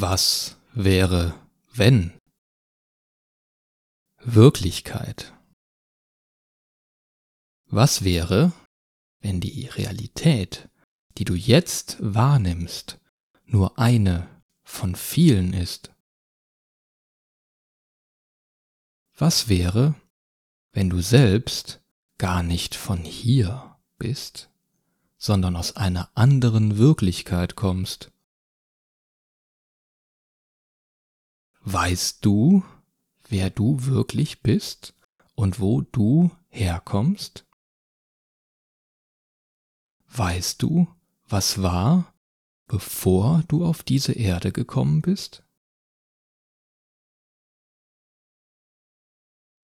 Was wäre, wenn? Wirklichkeit. Was wäre, wenn die Realität, die du jetzt wahrnimmst, nur eine von vielen ist? Was wäre, wenn du selbst gar nicht von hier bist, sondern aus einer anderen Wirklichkeit kommst? Weißt du, wer du wirklich bist und wo du herkommst? Weißt du, was war, bevor du auf diese Erde gekommen bist?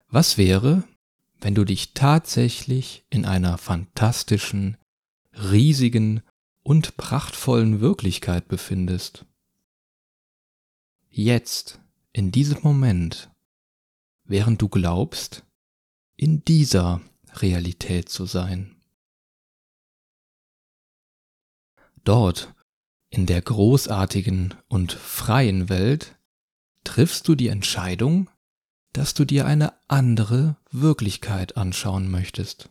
Was wäre, wenn du dich tatsächlich in einer fantastischen, riesigen und prachtvollen Wirklichkeit befindest? Jetzt in diesem Moment, während du glaubst, in dieser Realität zu sein. Dort, in der großartigen und freien Welt, triffst du die Entscheidung, dass du dir eine andere Wirklichkeit anschauen möchtest.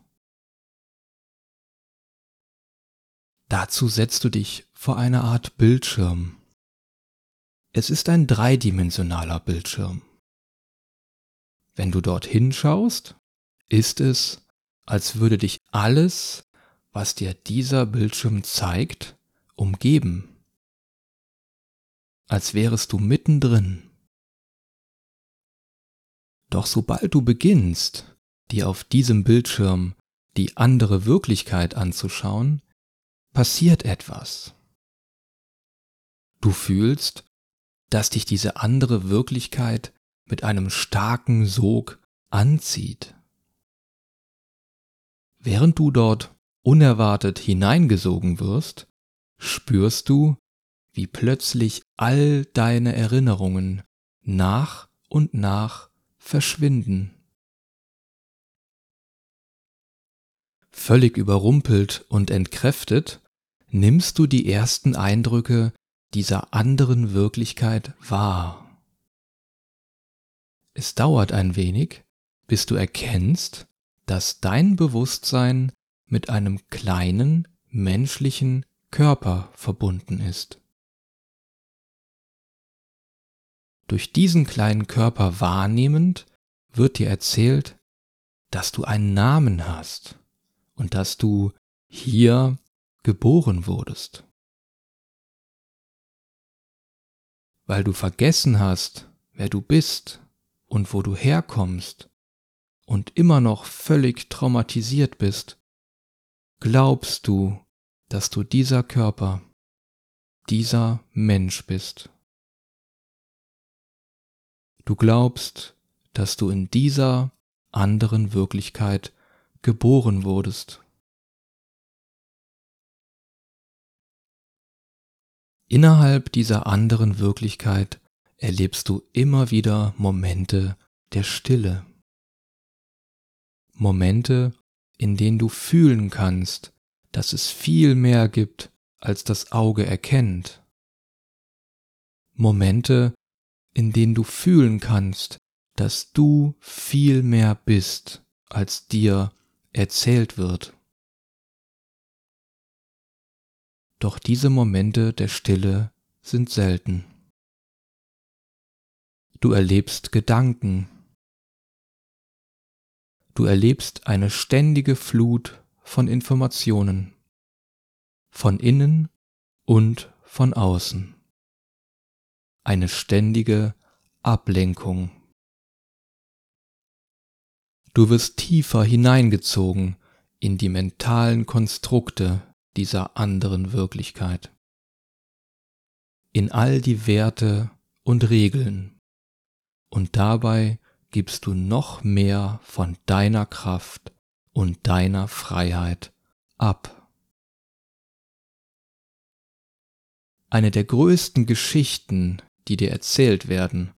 Dazu setzt du dich vor eine Art Bildschirm es ist ein dreidimensionaler Bildschirm. Wenn du dort hinschaust, ist es, als würde dich alles, was dir dieser Bildschirm zeigt, umgeben. Als wärest du mittendrin. Doch sobald du beginnst, dir auf diesem Bildschirm die andere Wirklichkeit anzuschauen, passiert etwas. Du fühlst, dass dich diese andere Wirklichkeit mit einem starken Sog anzieht. Während du dort unerwartet hineingesogen wirst, spürst du, wie plötzlich all deine Erinnerungen nach und nach verschwinden. Völlig überrumpelt und entkräftet nimmst du die ersten Eindrücke dieser anderen Wirklichkeit wahr. Es dauert ein wenig, bis du erkennst, dass dein Bewusstsein mit einem kleinen menschlichen Körper verbunden ist. Durch diesen kleinen Körper wahrnehmend wird dir erzählt, dass du einen Namen hast und dass du hier geboren wurdest. Weil du vergessen hast, wer du bist und wo du herkommst und immer noch völlig traumatisiert bist, glaubst du, dass du dieser Körper, dieser Mensch bist. Du glaubst, dass du in dieser anderen Wirklichkeit geboren wurdest. Innerhalb dieser anderen Wirklichkeit erlebst du immer wieder Momente der Stille. Momente, in denen du fühlen kannst, dass es viel mehr gibt, als das Auge erkennt. Momente, in denen du fühlen kannst, dass du viel mehr bist, als dir erzählt wird. Doch diese Momente der Stille sind selten. Du erlebst Gedanken. Du erlebst eine ständige Flut von Informationen. Von innen und von außen. Eine ständige Ablenkung. Du wirst tiefer hineingezogen in die mentalen Konstrukte dieser anderen Wirklichkeit. In all die Werte und Regeln. Und dabei gibst du noch mehr von deiner Kraft und deiner Freiheit ab. Eine der größten Geschichten, die dir erzählt werden,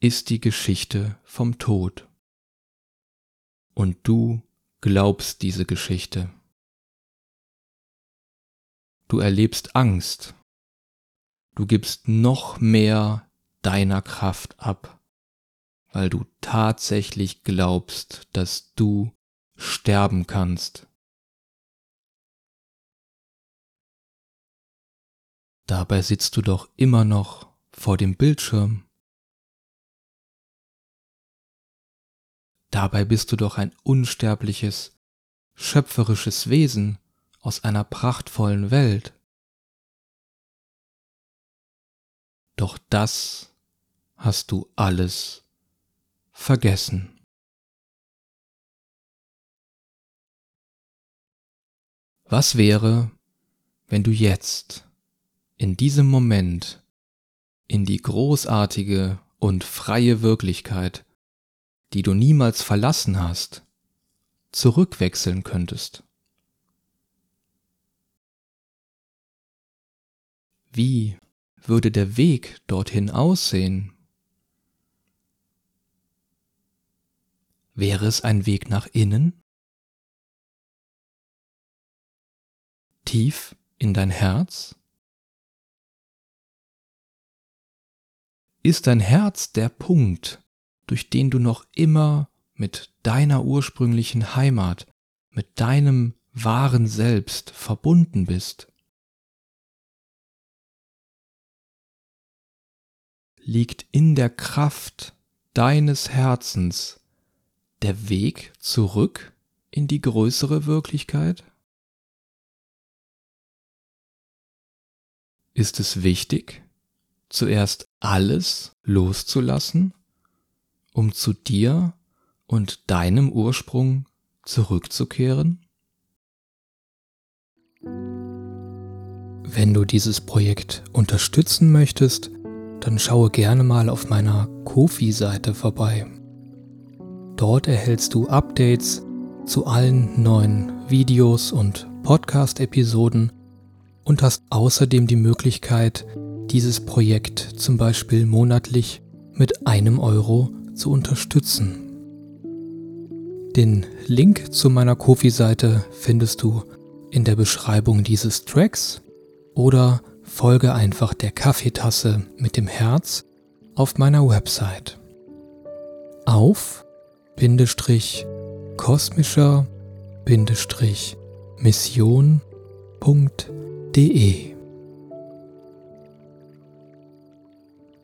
ist die Geschichte vom Tod. Und du glaubst diese Geschichte. Du erlebst Angst. Du gibst noch mehr deiner Kraft ab, weil du tatsächlich glaubst, dass du sterben kannst. Dabei sitzt du doch immer noch vor dem Bildschirm. Dabei bist du doch ein unsterbliches, schöpferisches Wesen aus einer prachtvollen Welt. Doch das hast du alles vergessen. Was wäre, wenn du jetzt, in diesem Moment, in die großartige und freie Wirklichkeit, die du niemals verlassen hast, zurückwechseln könntest? Wie würde der Weg dorthin aussehen? Wäre es ein Weg nach innen? Tief in dein Herz? Ist dein Herz der Punkt, durch den du noch immer mit deiner ursprünglichen Heimat, mit deinem wahren Selbst verbunden bist? Liegt in der Kraft deines Herzens der Weg zurück in die größere Wirklichkeit? Ist es wichtig, zuerst alles loszulassen, um zu dir und deinem Ursprung zurückzukehren? Wenn du dieses Projekt unterstützen möchtest, dann schaue gerne mal auf meiner Kofi-Seite vorbei. Dort erhältst du Updates zu allen neuen Videos und Podcast-Episoden und hast außerdem die Möglichkeit, dieses Projekt zum Beispiel monatlich mit einem Euro zu unterstützen. Den Link zu meiner Kofi-Seite findest du in der Beschreibung dieses Tracks oder folge einfach der Kaffeetasse mit dem Herz auf meiner Website. Auf Bindestrich kosmischer Bindestrich Mission.de